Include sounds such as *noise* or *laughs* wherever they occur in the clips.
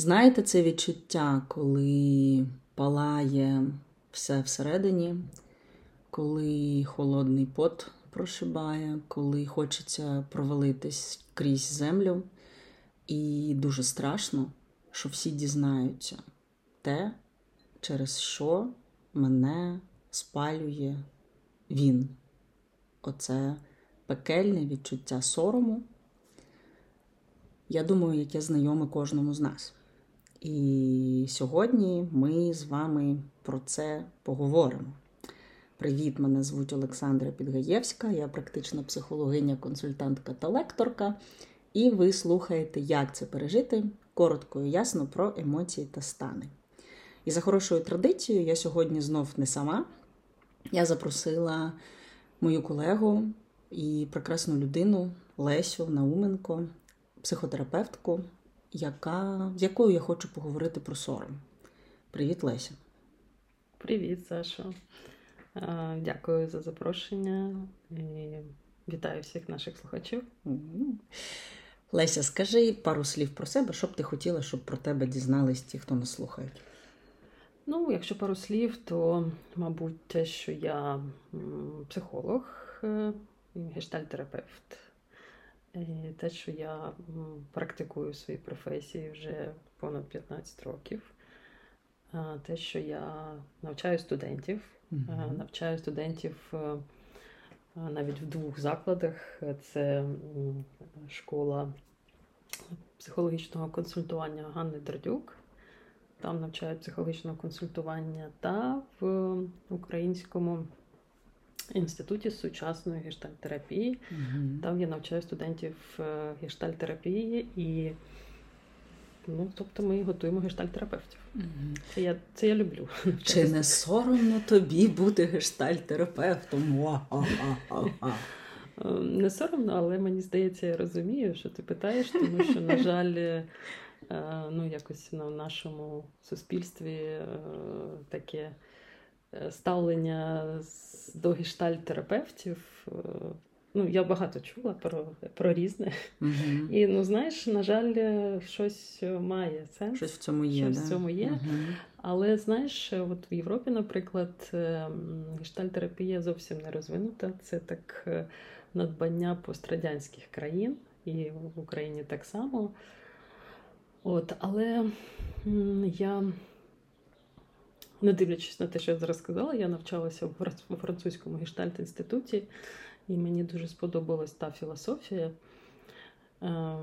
Знаєте це відчуття, коли палає все всередині, коли холодний пот прошибає, коли хочеться провалитись крізь землю, і дуже страшно, що всі дізнаються те, через що мене спалює він. Оце пекельне відчуття сорому. Я думаю, яке знайоме кожному з нас. І сьогодні ми з вами про це поговоримо. Привіт, мене звуть Олександра Підгаєвська, я практична психологиня, консультантка та лекторка. І ви слухаєте, як це пережити коротко і ясно про емоції та стани. І за хорошою традицією, я сьогодні знов не сама. Я запросила мою колегу і прекрасну людину Лесю Науменко, психотерапевтку, яка, з якою я хочу поговорити про сором. Привіт, Леся. Привіт, Сашо. Дякую за запрошення і вітаю всіх наших слухачів. Леся, скажи пару слів про себе, що б ти хотіла, щоб про тебе дізнались ті, хто нас слухають. Ну, якщо пару слів, то, мабуть, те, що я психолог, е, гештальтерапевт, і те, що я практикую свої професії вже понад 15 років, те, що я навчаю студентів, mm-hmm. навчаю студентів навіть в двох закладах: це школа психологічного консультування Ганни Дердюк. Там навчають психологічного консультування та в українському інституті сучасної гештальтерапії. Mm-hmm. Там я навчаю студентів е, гештальтерапії і ну, тобто ми готуємо гештальтерапевтів. Mm-hmm. Це я це я люблю. Чи не соромно тобі бути гештальтерапевтом? Е, не соромно, але мені здається, я розумію, що ти питаєш, тому що, на жаль, е, ну якось на нашому суспільстві таке ставлення до гештальтерапевтів. Е, ну, я багато чула про про різне. Угу. І ну, знаєш, на жаль, щось має сенс. Щось в цьому є. Щось да? в цьому є. Угу. Але знаєш, от в Європі, наприклад, е, гештальтерапія зовсім не розвинута. Це так е, надбання пострадянських країн, і в Україні так само. От, Але я не дивлячись на те, що я зараз сказала, я навчалася у французькому гештальт-інституті, і мені дуже сподобалась та філософія, е,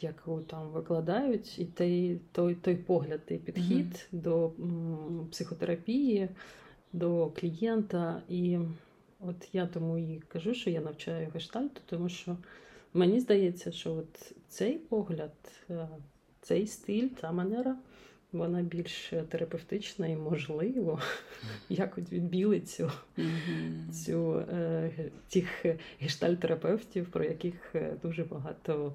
яку там викладають, і той той, той погляд, той підхід mm-hmm. до психотерапії, до клієнта. І от я тому і кажу, що я навчаю гештальту, тому що мені здається, що от цей погляд, е, цей стиль, ця манера вона більш терапевтична і можливо якось відбілить цю, цю е, тих гештальтерапевтів, про яких е, дуже багато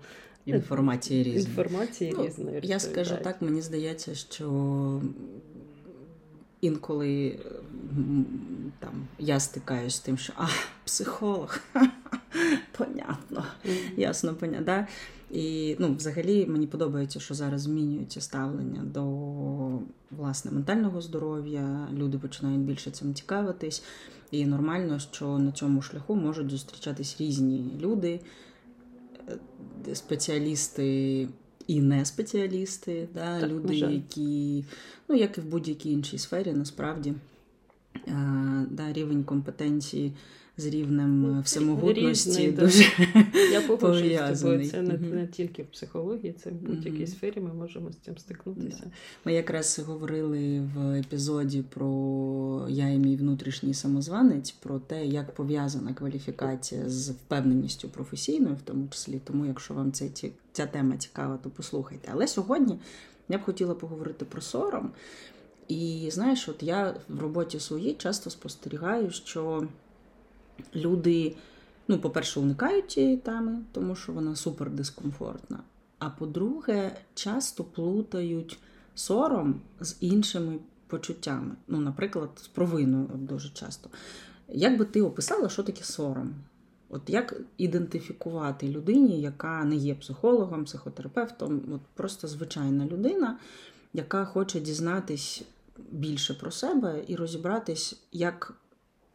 е, інформації різної. Інформації ну, різної. Я скажу так, мені здається, що інколи там я стикаюсь з тим, що а, психолог, *laughs* понятно, ясно, понятно. Да? І ну, взагалі мені подобається, що зараз змінюється ставлення до власне ментального здоров'я. Люди починають більше цим цікавитись. І нормально, що на цьому шляху можуть зустрічатись різні люди, е, спеціалісти і не спеціалісти, да, так, люди, які, ну як і в будь-якій іншій сфері, насправді а, е, да, рівень компетенції з рівнем ну, всемогутності Різний, дуже Я *laughs* з тобою. Це не, не тільки в психології, це в будь-якій сфері ми можемо з цим стикнутися. Ми якраз говорили в епізоді про я і мій внутрішній самозванець, про те, як пов'язана кваліфікація з впевненістю професійною, в тому числі. Тому, якщо вам це, ця тема цікава, то послухайте. Але сьогодні я б хотіла поговорити про сором. І знаєш, от я в роботі своїй часто спостерігаю, що люди, ну, по-перше, уникають цієї теми, тому що вона супер дискомфортна. А по-друге, часто плутають сором з іншими почуттями. Ну, наприклад, з провиною дуже часто. Як би ти описала, що таке сором? От як ідентифікувати людині, яка не є психологом, психотерапевтом, от просто звичайна людина, яка хоче дізнатись більше про себе і розібратись, як,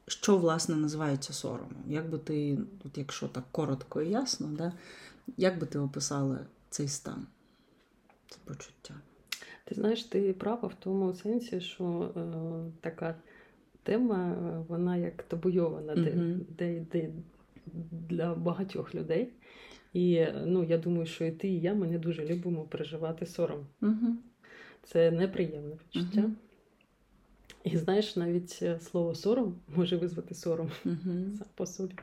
що власне називається соромом. Як би ти, от якщо так коротко і ясно, да, як би ти описала цей стан, це почуття? Ти знаєш, ти права в тому сенсі, що е, така тема, е, вона як табуйована, mm-hmm. де, де, для багатьох людей. І ну, я думаю, що і ти, і я ми не дуже любимо переживати сором. Mm-hmm. Це неприємне почуття. Mm-hmm. І знаєш, навіть е, слово сором може визвати сором *laughs* по собі.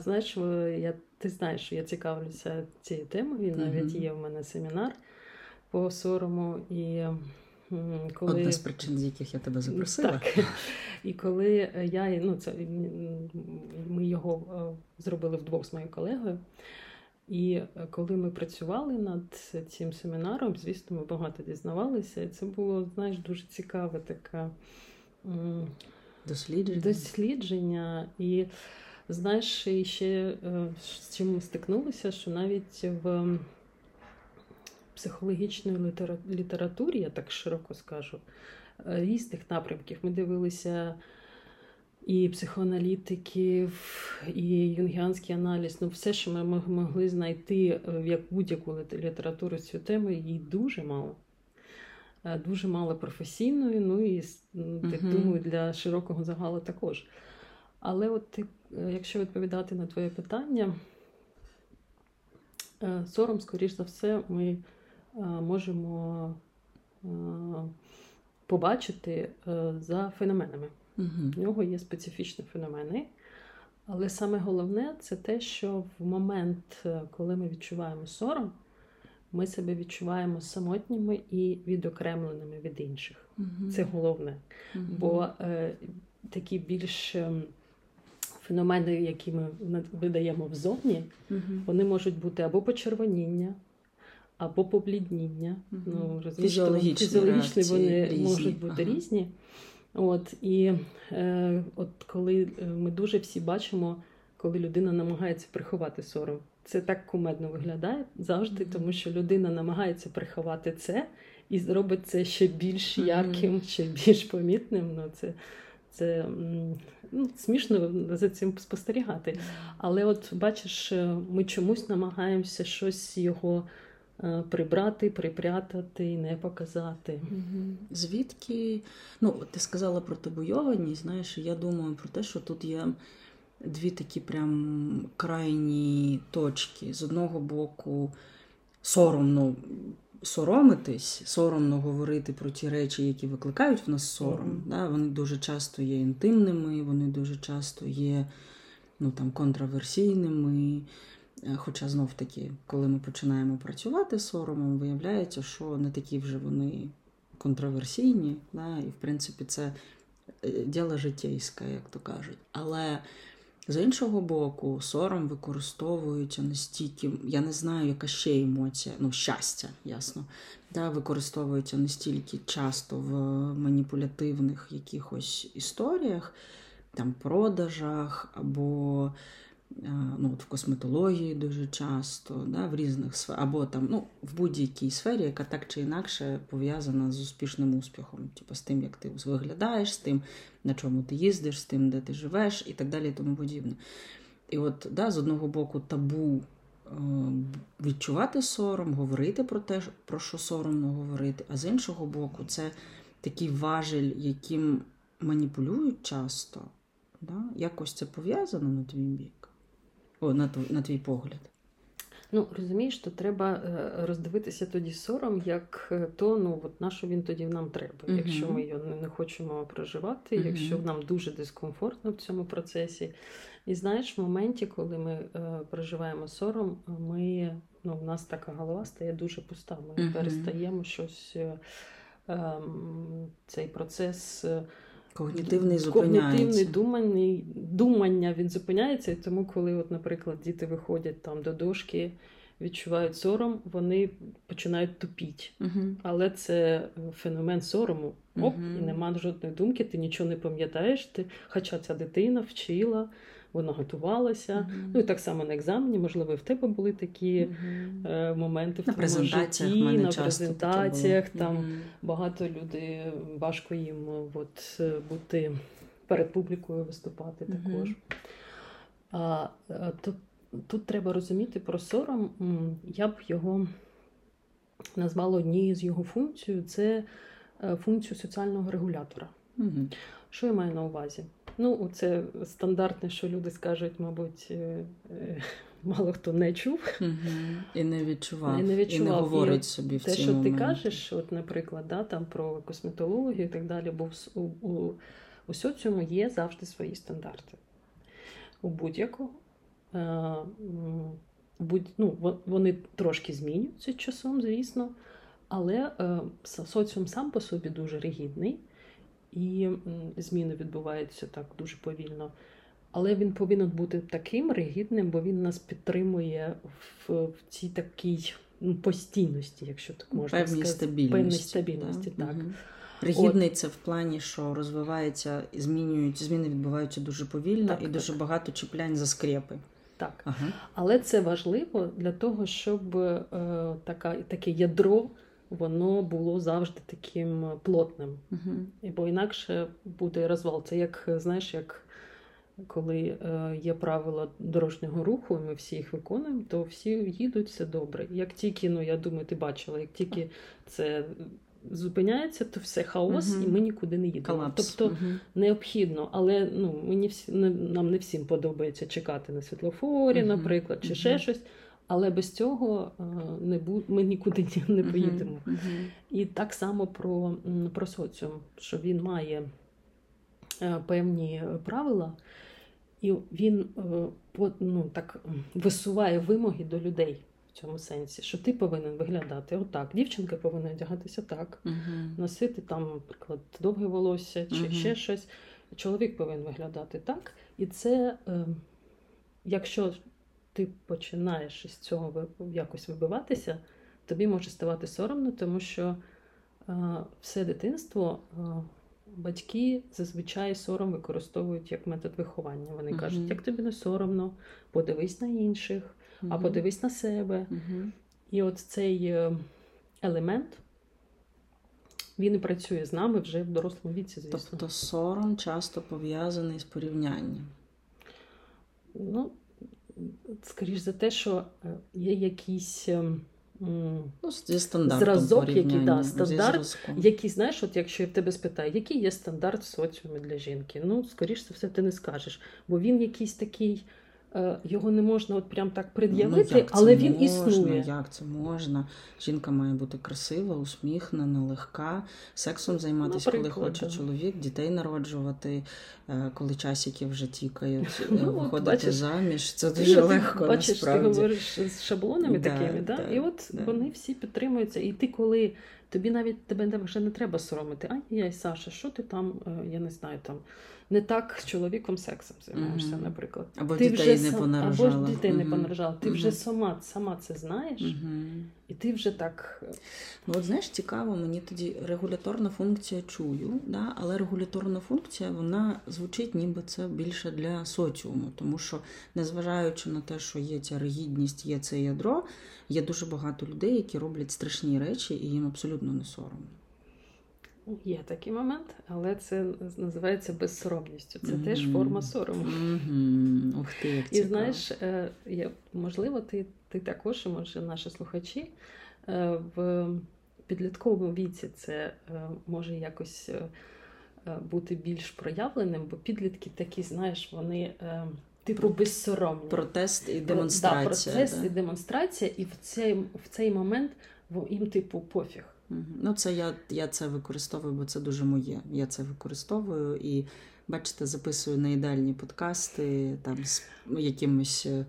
Знаєш, я, ти знаєш, що я цікавлюся цією темою, навіть є в мене семінар по сорому. І коли... Одна з причин, з яких я тебе запросила. Так. *laughs* І коли я ну, це, ми його е, зробили вдвох з моєю колегою. І коли ми працювали над цим семінаром, звісно, ми багато дізнавалися, і це було, знаєш, дуже цікаве таке дослідження. дослідження. І знаєш, ще е, з чим ми стикнулися, що навіть в психологічної літературі, я так широко скажу, е, різних напрямків. Ми дивилися і психоаналітиків, і юнгіанський аналіз. Ну, все, що ми могли знайти в як будь-яку літературу з цю тему, її дуже мало. Е, дуже мало професійної, ну і так uh думаю, для широкого загалу також. Але от е, якщо відповідати на твоє питання, сором, скоріш за все, ми можемо побачити е, за феноменами. Угу. В нього є специфічні феномени. Але саме головне це те, що в момент, е, коли ми відчуваємо сором, ми себе відчуваємо самотніми і відокремленими від інших. uh Це головне. uh Бо е, такі більш ем, феномени, які ми видаємо взовні, uh вони можуть бути або почервоніння, або поблідніння. Угу. Ну, Фізіологічні, Фізіологічні вони різні. можуть бути ага. різні. От, І е, от коли е, ми дуже всі бачимо, коли людина намагається приховати сором. Це так кумедно виглядає завжди, тому що людина намагається приховати це і зробить це ще більш ярким, ще більш помітним. Ну, Це це ну, смішно за цим спостерігати. Але от бачиш, е, ми чомусь намагаємося щось його прибрати, припрятати не показати. Звідки, ну, ти сказала про табуйованість, знаєш, я думаю про те, що тут є дві такі прям крайні точки. З одного боку, соромно соромитись, соромно говорити про ті речі, які викликають в нас сором. Mm-hmm. Да? Вони дуже часто є інтимними, вони дуже часто є ну, там, контраверсійними. Е, хоча знов таки, коли ми починаємо працювати з соромом, виявляється, що не такі вже вони контроверсійні, да? і в принципі це е, діло життєйське, як то кажуть. Але з іншого боку, сором використовується настільки, я не знаю, яка ще емоція, ну, щастя, ясно, да, використовується настільки часто в маніпулятивних якихось історіях, там продажах або ну, от в косметології дуже часто, да, в різних сферах, або там, ну, в будь-якій сфері, яка так чи інакше пов'язана з успішним успіхом, типу з тим, як ти виглядаєш, з тим, на чому ти їздиш, з тим, де ти живеш, і так далі, і тому подібне. І от да, з одного боку, табу е, відчувати сором, говорити про те, про що соромно говорити, а з іншого боку, це такий важель, яким маніпулюють часто. Да? Якось це пов'язано на твій бік. О, на твій, на твій погляд? Ну, розумієш, то треба е, роздивитися тоді сором, як е, то, ну от на що він тоді нам треба, uh-huh. якщо ми його не хочемо проживати, uh-huh. якщо нам дуже дискомфортно в цьому процесі. І знаєш, в моменті, коли ми е, проживаємо сором, ми ну, у нас така голова стає дуже пуста. Ми uh-huh. перестаємо щось е, е, цей процес. Когнітивний зупиняється. Когнітивний думання, думання він зупиняється, і тому, коли, от, наприклад, діти виходять там до дошки, відчувають сором, вони починають тупіть. Угу. Але це феномен сорому. Оп, угу. і нема жодної думки, ти нічого не пам'ятаєш. Ти, Хоча ця дитина вчила вона готувалася. Мгм. Ну і так само на екзамені, можливо, і в тебе були такі е, моменти в На твоєму житті, мене на часто таке було. презентаціях. Там багато людей важко їм от, е, бути перед публікою виступати також. А, е, тут, треба розуміти про сором. Я б його назвала однією з його функцій це е, функцію соціального регулятора. Мгм. Що я маю на увазі? Ну, це стандартне, що люди скажуть, мабуть, е, е, мало хто не чув. І не відчував. І не відчував. І говорить от собі в Те, що моменти. ти кажеш, от, наприклад, да, там про косметологію і так далі, бо в у, у, у соціуму є завжди свої стандарти. У будь-якого. Е, будь, ну, вони трошки змінюються часом, звісно, але соціум сам по собі дуже ригідний, і зміни відбуваються так дуже повільно. Але він повинен бути таким ригідним, бо він нас підтримує в, в цій такій ну, постійності, якщо так можна Певній сказати. стабільності. Певній стабільності, да? так. Мгм. Ригідний це в плані, що розвивається, змінюють, зміни відбуваються дуже повільно Так, і так. дуже багато чіплянь за скрепи. так. Ага. Але це важливо для того, щоб е, така, таке ядро воно було завжди таким плотним. Угу. Бо інакше буде розвал. Це як знаєш, як коли е, є правила дорожнього руху, і ми всі їх виконуємо, то всі їдуть все добре. Як тільки, ну я думаю, ти бачила, як тільки це зупиняється, то все хаос, Мгм. і ми нікуди не їдемо. Колапс. Тобто Мгм. необхідно, але ну мені всі не, нам не всім подобається чекати на світлофорі, Мгм. наприклад, чи ще щось. Але без цього е, не бу... ми нікуди ні- не поїдемо. Мгм. І так само про, про соціум, що він має е, певні правила, і він е, ну, так висуває вимоги до людей в цьому сенсі, що ти повинен виглядати отак. Дівчинка повинна одягатися так, Мгм. носити там, наприклад, довге волосся чи ще щось. Чоловік повинен виглядати так. І це, е, якщо ти починаєш із цього якось вибиватися, тобі може ставати соромно, тому що е, все дитинство е, батьки зазвичай сором використовують як метод виховання. Вони Мгм. кажуть, як тобі не соромно, подивись на інших, а подивись на себе. Мгм. І от цей е, елемент він і працює з нами вже в дорослому віці, звісно. Тобто сором часто пов'язаний з порівнянням. Ну, скоріш за те, що е, є якісь, ем, Ну, зі Зразок, який, да, стандарт, який, знаєш, от якщо я в тебе спитаю, який є стандарт в соціумі для жінки? Ну, скоріш за все, ти не скажеш, бо він якийсь такий, його не можна от прям так пред'явити, Ну, але він можна? існує. Як це можна? Жінка має бути красива, усміхнена, легка, сексом займатися, коли хоче да. чоловік, дітей народжувати, е, коли часики вже тікають, *laughs* е, Ну, виходити бачиш, заміж. Це дуже от легко Бачиш, насправді. ти говориш з шаблонами Да, такими, да? да, і от да. вони всі підтримуються. І ти, коли тобі навіть тебе вже не треба соромити, а яй, Саша, що ти там, е, я не знаю, там не так з чоловіком сексом займаєшся, наприклад. Або ти дітей вже не сам- понарожала. Або ж дітей не Мгм. понарожала. Ти вже сама, сама це знаєш. І ти вже так. е, Ну, от знаєш, цікаво, мені тоді регуляторна функція чую, да? але регуляторна функція вона звучить ніби це більше для соціуму, тому що, незважаючи на те, що є ця ригідність, є це ядро, є дуже багато людей, які роблять страшні речі, і їм абсолютно не соромно. Є такий момент, але це називається безсоромністю. Це теж форма сорому. Мгм. Ух ти, як І цікаво. знаєш, е, можливо, ти, ти також, і може, наші слухачі е, в підлітковому віці це е, може якось е, бути більш проявленим, бо підлітки такі, знаєш, вони типу безсоромні. Протест і Про- демонстрація. Да, протест да. і демонстрація, і в цей, в цей момент їм, типу, пофіг. Ну, це я, я це використовую, бо це дуже моє. Я це використовую і, бачите, записую не ідеальні подкасти, там з якимось е,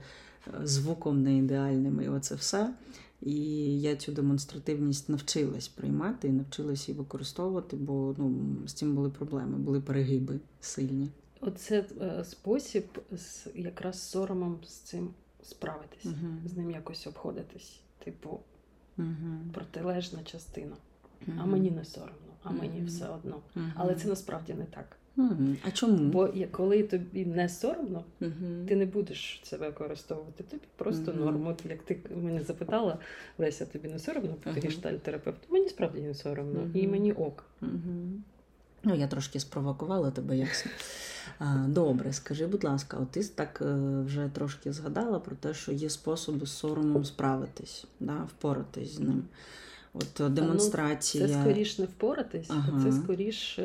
звуком не ідеальним, і оце все. І я цю демонстративність навчилась приймати і навчилась її використовувати, бо ну, з цим були проблеми, були перегиби сильні. Оце е, спосіб з якраз соромом з цим справитись, Мгм. з ним якось обходитись. Типу, Мгм. протилежна частина. А мені не соромно, а мені все одно. Але це насправді не так. Мгм. А чому? Бо коли тобі не соромно, Мгм. ти не будеш це використовувати. Тобі просто Мгм. норм. От як ти мене запитала, Леся, тобі не соромно бути Ага. гештальтерапевтом? Мені справді не соромно, і мені ок. Ну, я трошки спровокувала тебе. *laughs* А, Добре, скажи, будь ласка, от ти так е, вже трошки згадала про те, що є способи з соромом справитись, да, впоратись з ним. От е, демонстрація. Це скоріш не впоратись, Ага. це скоріш.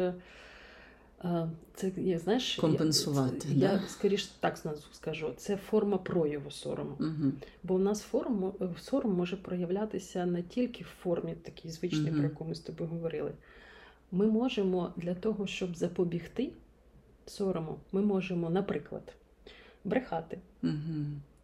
Це я знаєш, я- Компенсувати, це- Я, да? скоріш так скажу. Це форма прояву сорому. Угу. Бо у нас форму, сором може проявлятися не тільки в формі такій звичній, Мгм. про яку ми з тобою говорили. Ми можемо для того, щоб запобігти сорому, ми можемо, наприклад, брехати. Угу.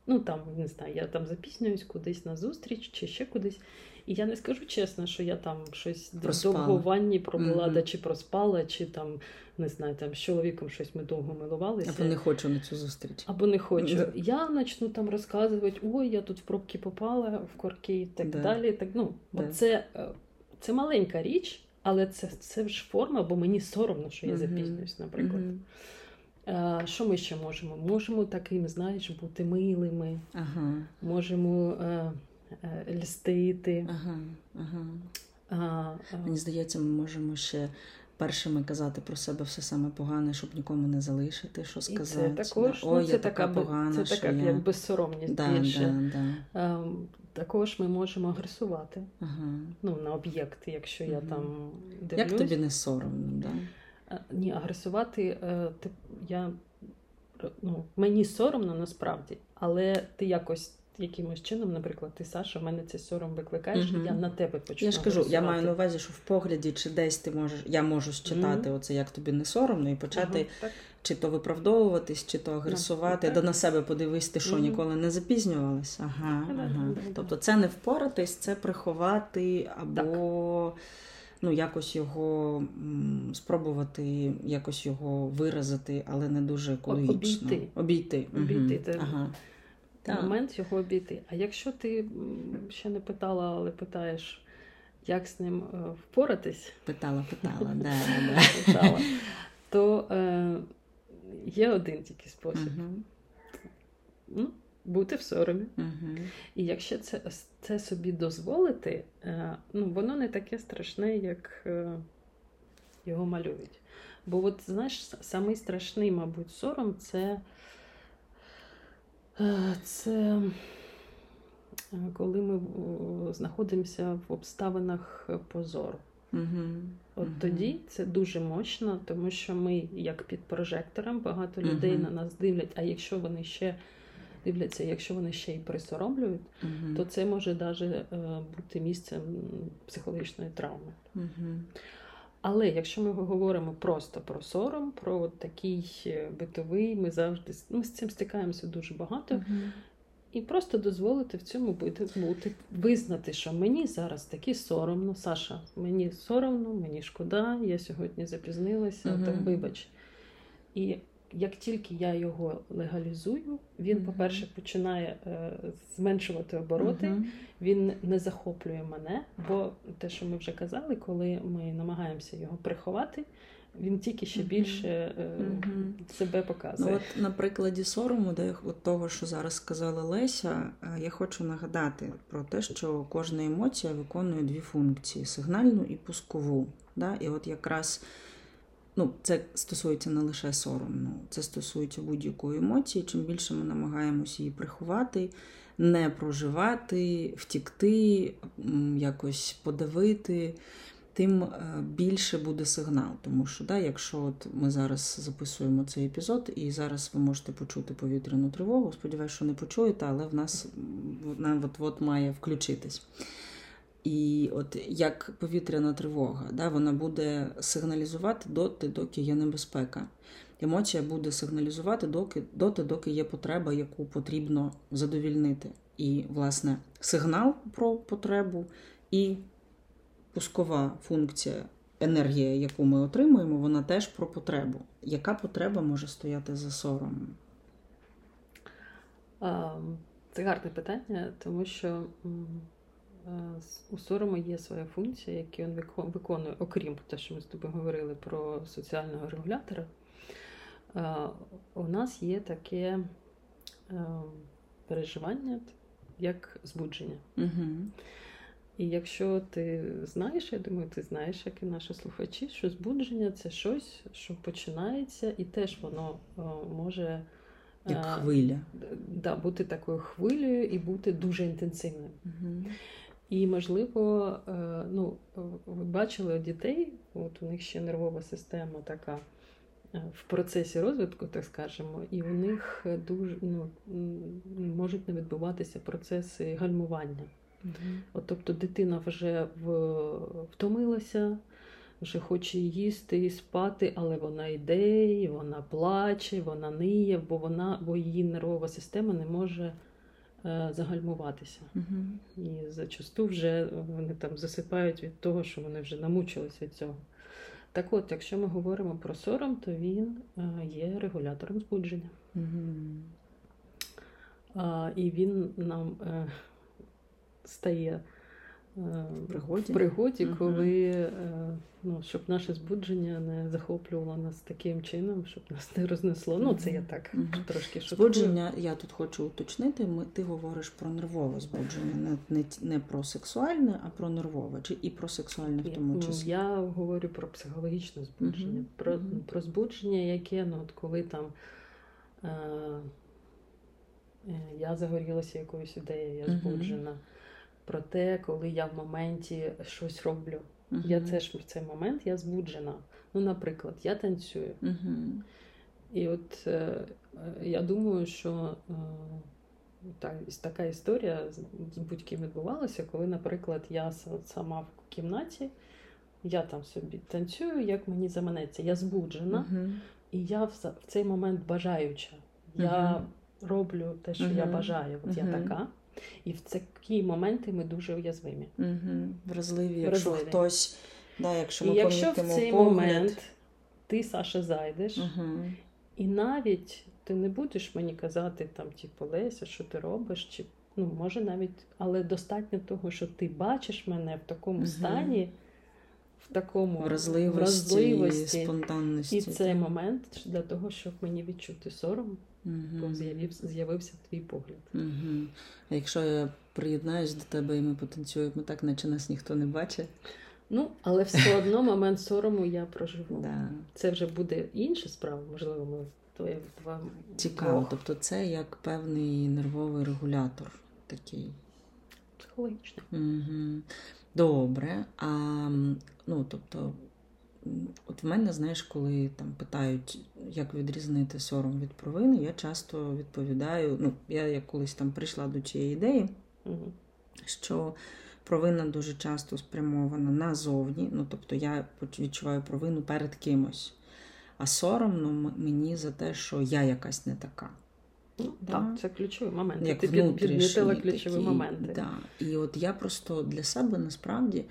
Ну там не знаю, я там запізнююсь кудись на зустріч чи ще кудись. І я не скажу чесно, що я там щось Проспала. довго в ванні пробула, Мгм. да, чи проспала, чи там не знаю, там з чоловіком щось ми довго милувалися. Або не хочу на цю зустріч. Або не хочу. Да. Я почну там розказувати, ой, я тут в пробки попала, в корки і так Да. далі. Так, ну, от це, е, це маленька річ, але це, це ж форма, бо мені соромно, що я Мгм. запізнююсь, наприклад. Е, Що ми ще можемо? Можемо таким, знаєш, бути милими, Ага. можемо е, льстити. Ага. Ага. А, а, Мені здається, ми можемо ще першими казати про себе все саме погане, щоб нікому не залишити, що і сказати. це також Да. ну, це я така, погана, це що така я... як безсоромність да, більше. да, да. Ем, Також ми можемо агресувати Ага. ну, на об'єкти, якщо я там дивлюсь. Як тобі не соромно, да? Е, Ні, агресувати е, ти, я, е, ну, мені соромно насправді, але ти якось якимось чином, наприклад, ти Саша, в мене цей сором викликаєш, і я на тебе почну. Я ж кажу, я маю на увазі, що в погляді чи десь ти можеш, я можу считати Мгм. оце, як тобі не соромно, і почати так. чи то виправдовуватись, чи то агресувати. так. Да на себе подивись, ти що ніколи не запізнювалась. Ага, да, ага. Тобто це не впоратись, це приховати або ну, якось його спробувати, якось його виразити, але не дуже екологічно. обійти. Обійти. Обійти, Ага. Так. момент його обійти. А якщо ти ще не питала, але питаєш, як з ним е, впоратись, Питала, питала, да, да, *laughs* питала, то е, є один тільки спосіб. Ну, бути в соромі. Мгм. І якщо це, це собі дозволити, е, ну, воно не таке страшне, як е, його малюють. Бо, от, знаєш, самий страшний, мабуть, сором це, це е, коли ми е, знаходимося в обставинах позору. Мгм. От Мгм. тоді це дуже мощно, тому що ми, як під прожектором, багато людей Мгм. на нас дивлять, а якщо вони ще дивляться, якщо вони ще й присоромлюють, Мгм. то це може навіть бути місцем психологічної травми. Але якщо ми говоримо просто про сором, про такий е, битовий, ми завжди ми з цим стикаємося дуже багато, Мгм. і просто дозволити в цьому бути, бути, визнати, що мені зараз таки соромно, Саша, мені соромно, мені шкода, я сьогодні запізнилася, uh-huh. так вибач. І як тільки я його легалізую, він, Мгм. по-перше, починає е, зменшувати обороти, Мгм. він не захоплює мене, бо те, що ми вже казали, коли ми намагаємося його приховати, він тільки ще більше е, себе Ну, показує. от на прикладі сорому, де от того, що зараз сказала Леся, е, я хочу нагадати про те, що кожна емоція виконує дві функції: сигнальну і пускову. Да? І от якраз ну, це стосується не лише сорому, це стосується будь-якої емоції. Чим більше ми намагаємося її приховати, не проживати, втікти, якось подавити. Тим е, більше буде сигнал. Тому що, да, якщо от ми зараз записуємо цей епізод, і зараз ви можете почути повітряну тривогу, сподіваюся, що не почуєте, але в нас вона от-от має включитись. І от як повітряна тривога, да, вона буде сигналізувати доти, доки є небезпека. Емоція буде сигналізувати доки, доти, доки є потреба, яку потрібно задовільнити. І, власне, сигнал про потребу і пускова функція, енергія, яку ми отримуємо, вона теж про потребу. Яка потреба може стояти за соромом? Це гарне питання, тому що у сорому є своя функція, яку він виконує, окрім те, що ми з тобою говорили про соціального регулятора. У нас є таке переживання, як збудження. Угу. І якщо ти знаєш, я думаю, ти знаєш, як і наші слухачі, що збудження це щось, що починається, і теж воно може як хвиля. Да, бути такою хвилею і бути дуже інтенсивним. Угу. І, можливо, ну, ви бачили дітей, от у них ще нервова система така в процесі розвитку, так скажемо, і у них дуже ну, можуть не відбуватися процеси гальмування. Mm-hmm. От, Тобто дитина вже в, втомилася, вже хоче їсти і спати, але вона йде, і вона плаче, вона ниє, бо вона, бо її нервова система не може е, загальмуватися. Mm-hmm. І зачасту вже вони там засипають від того, що вони вже намучилися цього. Так от, якщо ми говоримо про сором, то він е, є регулятором збудження. Mm-hmm. І він нам е, стає е, в пригоді, в пригоді uh-huh. коли е, ну, щоб наше збудження не захоплювало нас таким чином, щоб нас не рознесло. Uh-huh. Ну, це я так uh-huh. трошки шуткую. Збудження, я тут хочу уточнити. Ми, Ти говориш про нервове збудження, не не, не про сексуальне, а про нервове, чи і про сексуальне в тому числі. Я говорю про психологічне збудження, про про збудження, яке ну, от коли там. Е, я загорілася якоюсь ідеєю, я збуджена. Uh-huh про те, коли я в моменті щось роблю. Uh-huh. Я теж в цей момент я збуджена. Ну, наприклад, я танцюю. Uh-huh. І от е, я думаю, що е, так, така історія з будь-ким відбувалася, коли, наприклад, я сама в кімнаті, я там собі танцюю, як мені заманеться, я збуджена, uh-huh. і я в, в цей момент бажаюча. Я роблю те, що я бажаю. От я така. І в такі моменти ми дуже уязвимі. Угу. Вразливі, якщо Вразливі. хтось, да, якщо ми І якщо в цей погляд... момент ти, Саша, зайдеш, угу. і навіть ти не будеш мені казати, там, типу, Леся, що ти робиш, чи ну, може навіть, але достатньо того, що ти бачиш мене в такому угу. стані. В такому вразливості, вразливості. спонтанності. І цей момент для того, щоб мені відчути сором, Угу. З'явився, з'явився твій погляд. Угу. А якщо я приєднаюсь до тебе і ми потанцюємо так, наче нас ніхто не бачить. Ну, але все одно момент сорому я проживу. Да. Це вже буде інша справа, можливо, ми твоє два. Цікаво. Двох. Тобто це як певний нервовий регулятор такий. Психологічний. Угу. Добре. А ну, тобто. От в мене, знаєш, коли там питають, як відрізнити сором від провини, я часто відповідаю. Ну, я як колись там прийшла до цієї ідеї, угу. що провина дуже часто спрямована назовні. Ну, тобто я відчуваю провину перед кимось, а соромно мені за те, що я якась не така. Ну, да? Так, це ключові моменти. Як Ти підмітила ключові такі, моменти. Да. І от я просто для себе насправді.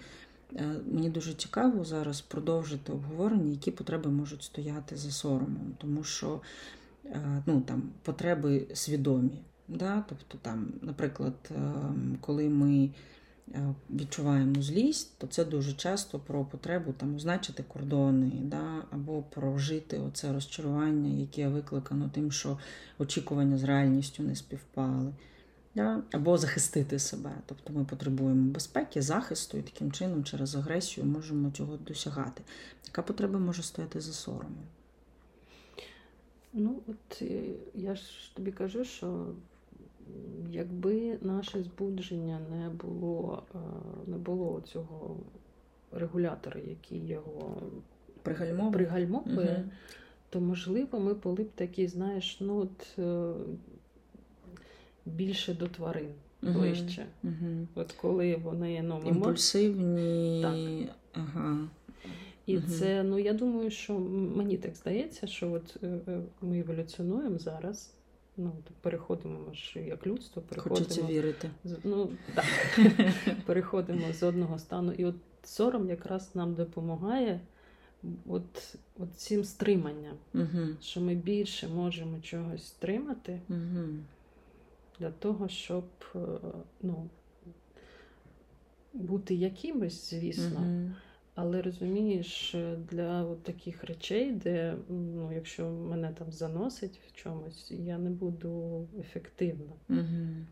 Е, мені дуже цікаво зараз продовжити обговорення, які потреби можуть стояти за соромом, тому що е, ну, там, потреби свідомі. Да? Тобто, там, наприклад, е, коли ми відчуваємо злість, то це дуже часто про потребу там, означити кордони, да? або прожити оце розчарування, яке викликано тим, що очікування з реальністю не співпали да? або захистити себе. Тобто ми потребуємо безпеки, захисту, і таким чином через агресію можемо цього досягати. Яка потреба може стояти за соромом? Ну, от е, я ж тобі кажу, що якби наше збудження не було е, не було цього регулятора, який його пригальмовує, пригальмовує угу. то можливо ми були б такі, знаєш, ну от е, більше до тварин ближче. Угу. От коли вони ну, імпульсивні. Так. Ага. І угу. це, ну я думаю, що мені так здається, що от е, е, ми еволюціонуємо зараз. Ну, переходимо ж як людство, переходимо Хочеться вірити. З, ну, так, *laughs* переходимо з одного стану. І от сором якраз нам допомагає от, от цим стриманням, угу. що ми більше можемо чогось стримати. Угу для того, щоб е, ну, бути якимось, звісно. Mm-hmm. Але розумієш, для от таких речей, де ну, якщо мене там заносить в чомусь, я не буду ефективна. Угу.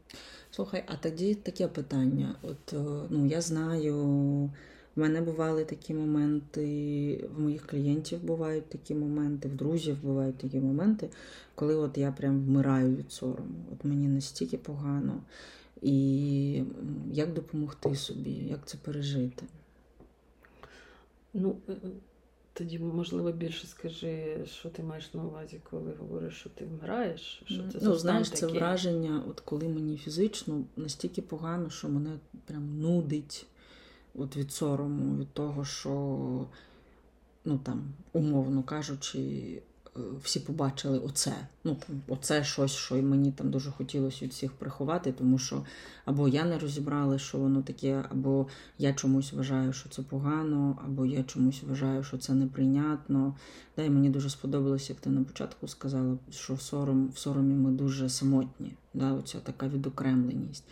Слухай, а тоді таке питання. От ну я знаю, в мене бували такі моменти, в моїх клієнтів бувають такі моменти, в друзів бувають такі моменти, коли от я прям вмираю від сорому. От мені настільки погано. І як допомогти собі, як це пережити? Ну, е, е, тоді, можливо, більше скажи, що ти маєш на увазі, коли говориш, що ти вмираєш. Що це Ну, знаєш, це враження, от коли мені фізично настільки погано, що мене прям нудить от від сорому, від того, що, ну там, умовно кажучи, Е, всі побачили оце. Ну, там, Оце щось, що мені там дуже хотілося від всіх приховати, тому що або я не розібрала, що воно таке, або я чомусь вважаю, що це погано, або я чомусь вважаю, що це неприйнятно. Да, і мені дуже сподобалося, як ти на початку сказала, що сором, в соромі ми дуже самотні. Да, Оця така відокремленість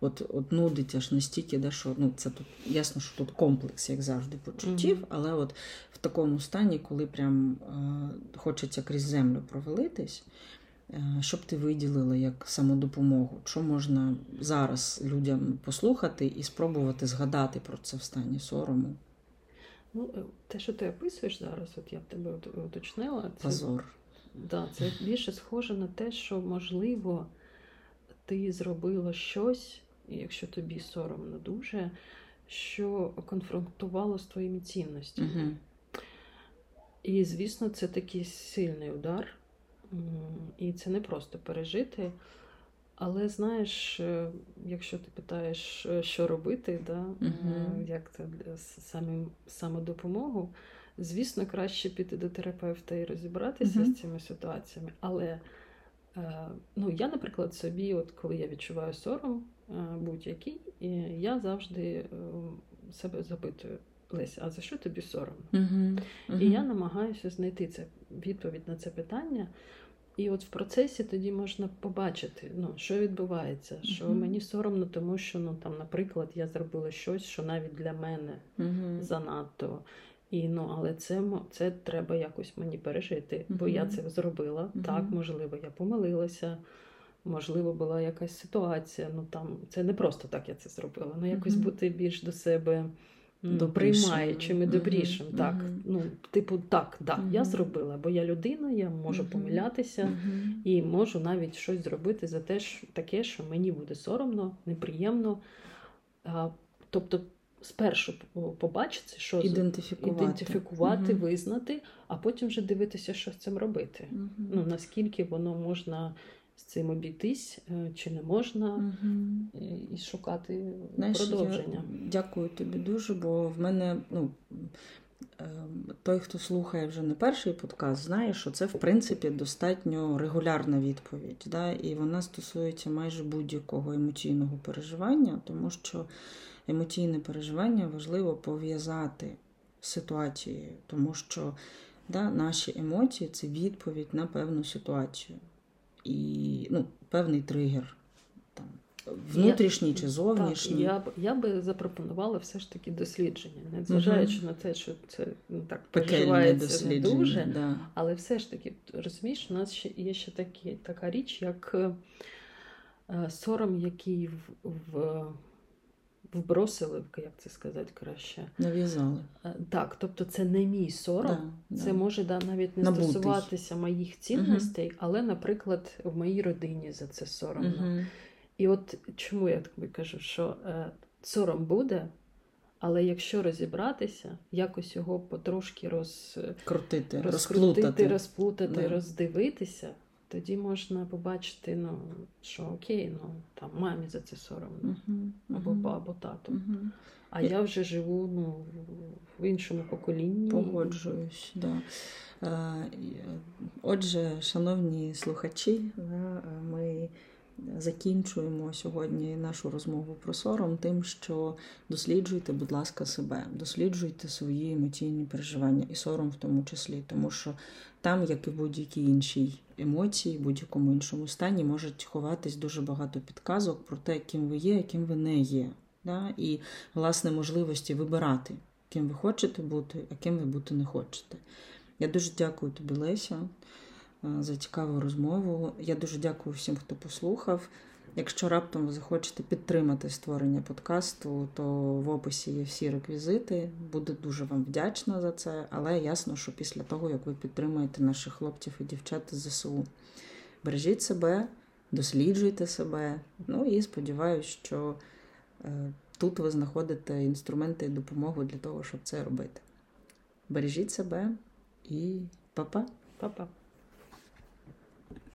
от от нудить аж настільки, да, що ну, це тут ясно, що тут комплекс, як завжди, почуттів, mm-hmm. але от в такому стані, коли прям е, хочеться крізь землю провалитись, е, щоб ти виділила як самодопомогу, що можна зараз людям послухати і спробувати згадати про це в стані сорому. Ну, е, те, що ти описуєш зараз, от я б тебе уточнила, це, Позор. Да, це більше схоже на те, що можливо ти зробила щось, якщо тобі соромно дуже, що конфронтувало з твоїми цінностями. Угу. І, звісно, це такий сильний удар, і це не просто пережити. Але знаєш, е, якщо ти питаєш, е, що робити, да, uh як це самі, самодопомогу, звісно, краще піти до терапевта і розібратися uh з цими ситуаціями. Але ну, я, наприклад, собі, от коли я відчуваю сором, будь-який, і я завжди е, себе запитую. Леся, а за що тобі соромно? Uh-huh. Uh-huh. І я намагаюся знайти це відповідь на це питання. І от в процесі тоді можна побачити, ну, що відбувається, uh-huh. що мені соромно, тому що, ну там, наприклад, я зробила щось, що навіть для мене занадто. І, ну, Але це це треба якось мені пережити, бо я це зробила. Так, можливо, я помилилася. Можливо, була якась ситуація. Ну там це не просто так я це зробила. Ну якось mm-hmm. бути більш до себе приймаючим і добрішим. Mm-hmm. Так, ну типу, так, да, mm-hmm. я зробила, бо я людина, я можу помилятися і можу навіть щось зробити за те, що таке, що мені буде соромно, неприємно. А, Тобто, спершу побачити, що ідентифікувати, ідентифікувати визнати, а потім вже дивитися, що з цим робити. Ну наскільки воно можна з цим обійтись, е, чи не можна, угу. і шукати Знаєш, продовження. Я дякую тобі дуже, бо в мене, ну. Ем, той, хто слухає вже не перший подкаст, знає, що це, в принципі, достатньо регулярна відповідь. Да? І вона стосується майже будь-якого емоційного переживання, тому що емоційне переживання важливо пов'язати з ситуацією, тому що да, наші емоції це відповідь на певну ситуацію і ну, певний тригер. Там, Внутрішній чи зовнішній. Так, Я б я би запропонувала все ж таки дослідження, незважаючи угу. на те, що це ну, так переживається не дуже. Да. Але все ж таки, розумієш, у нас ще є ще такі, така річ, як е, сором, який в, в вбросили, як це сказати краще. Нав'язали. Е, так, тобто це не мій сором, да, це да. може да, навіть не Набутий. стосуватися моїх цінностей, угу. але, наприклад, в моїй родині за це соромно. Угу. І от чому я тобі кажу, що е, сором буде, але якщо розібратися, якось його потрошки роз... Крутити, розкрутити, розплутати, розплутати да. роздивитися тоді можна побачити, ну, що окей, ну там мамі за це соромно, uh-huh. або uh-huh. або тату. Uh-huh. А я вже живу ну, в іншому поколінні. Погоджуюсь, да. Отже, шановні слухачі, ми закінчуємо сьогодні нашу розмову про сором тим, що досліджуйте, будь ласка, себе, досліджуйте свої емоційні переживання і сором в тому числі, тому що там, як і будь-які інші емоції, будь-якому іншому стані, можуть ховатись дуже багато підказок про те, ким ви є, яким ви не є. да? і власне можливості вибирати, ким ви хочете бути, а ким ви бути не хочете. Я дуже дякую тобі, Леся, за цікаву розмову. Я дуже дякую всім, хто послухав. Якщо раптом ви захочете підтримати створення подкасту, то в описі є всі реквізити. Буду дуже вам вдячна за це, але ясно, що після того, як ви підтримуєте наших хлопців і дівчат з ЗСУ, бережіть себе, досліджуйте себе. Ну і сподіваюся, що е, тут ви знаходите інструменти і допомогу для того, щоб це робити. Бережіть себе і па-па! Па-па!